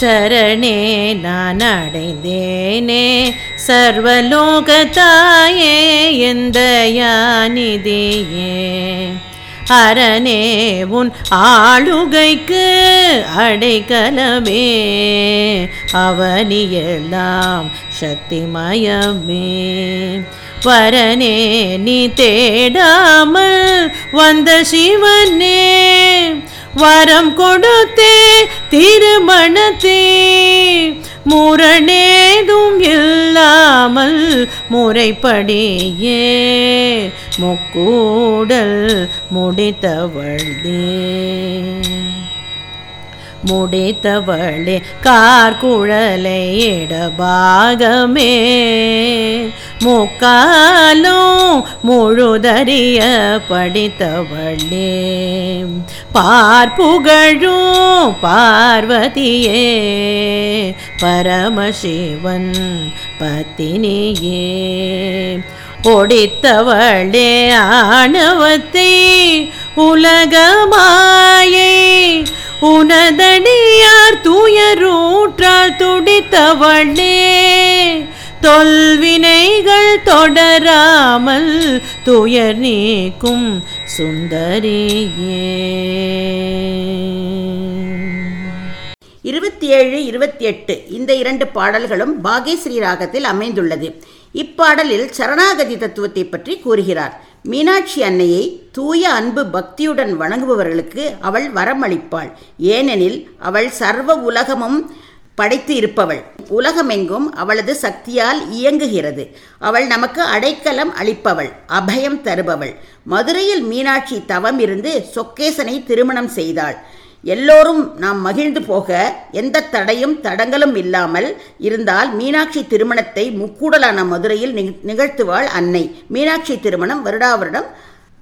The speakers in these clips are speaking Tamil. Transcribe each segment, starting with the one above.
சரணே நான் அடைந்தேனே. சர்வலோகத்தாயே எந்த யானிதியே. அரணே உன் ஆளுகைக்கு அடைக்கலமே. அவனியெல்லாம் சக்திமயமே. வரனே நீ தேடாமல் வந்த சிவனே. வரம் கொடுத்தே திருமணத்தே. முரணேதும் இல்லாமல் முறைப்படியே முக்கூடல் முடித்தவள்தே முடித்தவளே கார்குழலை இடபாகமே முக்காலும் முழுதறிய படித்தவளே பார்ப்புகழும் பார்வதியே பரமசிவன் பத்தினியே. ஒடித்தவளே ஆணவத்தை உலகமா துயரூற்றால் துடித்தவளே தொல்வினைகள் தொடராமல் துயர் நீக்கும் சுந்தரியே. இருபத்தி ஏழு இருபத்தி எட்டு இந்த இரண்டு பாடல்களும் பாகேஸ்ரீ ராகத்தில் அமைந்துள்ளது. இப்பாடலில் சரணாகதி தத்துவத்தை பற்றி கூறுகிறார். மீனாட்சி அன்னையை தூய அன்பு பக்தியுடன் வணங்குபவர்களுக்கு அவள் வரமளிப்பாள். ஏனெனில் அவள் சர்வ உலகமும் படைத்து இருப்பவள் உலகமெங்கும் அவளது சக்தியால் இயங்குகிறது. அவள் நமக்கு அடைக்கலம் அளிப்பவள் அபயம் தருபவள். மதுரையில் மீனாட்சி தவம் இருந்து சொக்கேசனை திருமணம் செய்தாள். எல்லோரும் நாம் மகிழ்ந்து போக எந்த தடையும் தடங்களும் இல்லாமல் இருந்தால் மீனாட்சி திருமணத்தை முக்கூடலான மதுரையில் நிகழ்த்துவாள் அன்னை. மீனாட்சி திருமணம் வருடா வருடம்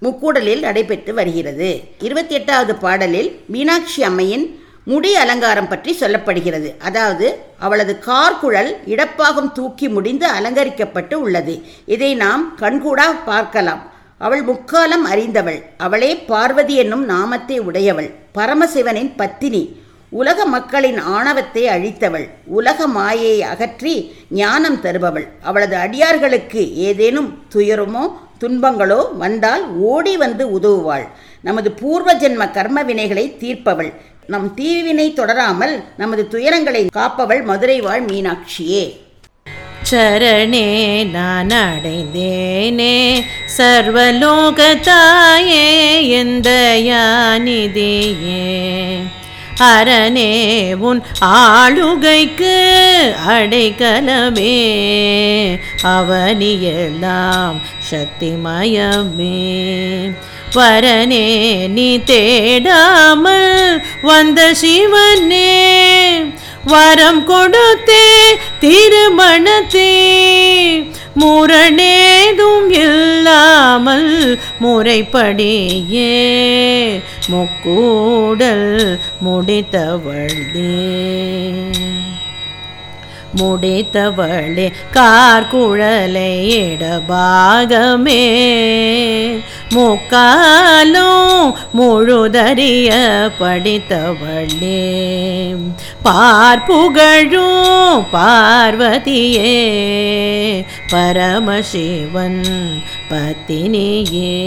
முக்கூடலில் நடைபெற்று வருகிறது. இருபத்தி எட்டாவது பாடலில் மீனாட்சி அம்மையின் முடி அலங்காரம் பற்றி சொல்லப்படுகிறது. அதாவது அவளது கார்குழல் இடப்பாகம் தூக்கி முடிந்து அலங்கரிக்கப்பட்டு உள்ளது. இதை நாம் கண்கூடா பார்க்கலாம். அவள் முக்காலம் அறிந்தவள். அவளே பார்வதி என்னும் நாமத்தை உடையவள். பரமசிவனின் பத்தினி. உலக மக்களின் ஆணவத்தை அழித்தவள். உலக மாயையை அகற்றி ஞானம் தருபவள். அவளது அடியார்களுக்கு ஏதேனும் துயரமோ துன்பங்களோ வந்தால் ஓடி வந்து உதவுவாள். நமது பூர்வ ஜென்ம கர்ம வினைகளை தீர்ப்பவள். நம் தீவினை தொடராமல் நமது துயரங்களை காப்பவள் மதுரை வாழ் மீனாட்சியே. சரணே நான் அடைந்தேனே. சர்வலோகத்தாயே எந்த யானிதியே. அரணே உன் ஆளுகைக்கு அடைக்கலமே. அவனியெல்லாம் சக்திமயமே. வரனே நீ தேடாமல் வந்த சிவனே. வரம் கொடுத்தே திருமணத்தே. முரணேதும் இல்லாமல் முறைப்படியே. முக்கூடல் முடித்தவள்தே முடித்தவளே கார்குழலை இடபாகமே முக்காலும் முழுதறிய படித்தவளே பார்ப்புகழும் பார்வதியே பரமசிவன் பத்தினியே.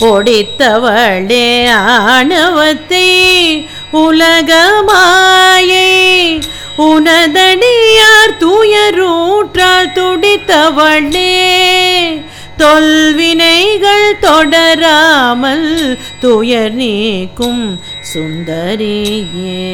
ஒடித்தவளே ஆணவத்தை உலகமாயே உனதடியார் தூயரூற்றால் துடித்தவளே? தொல்வினைகள் தொடராமல் துயர் நீக்கும் சுந்தரியே.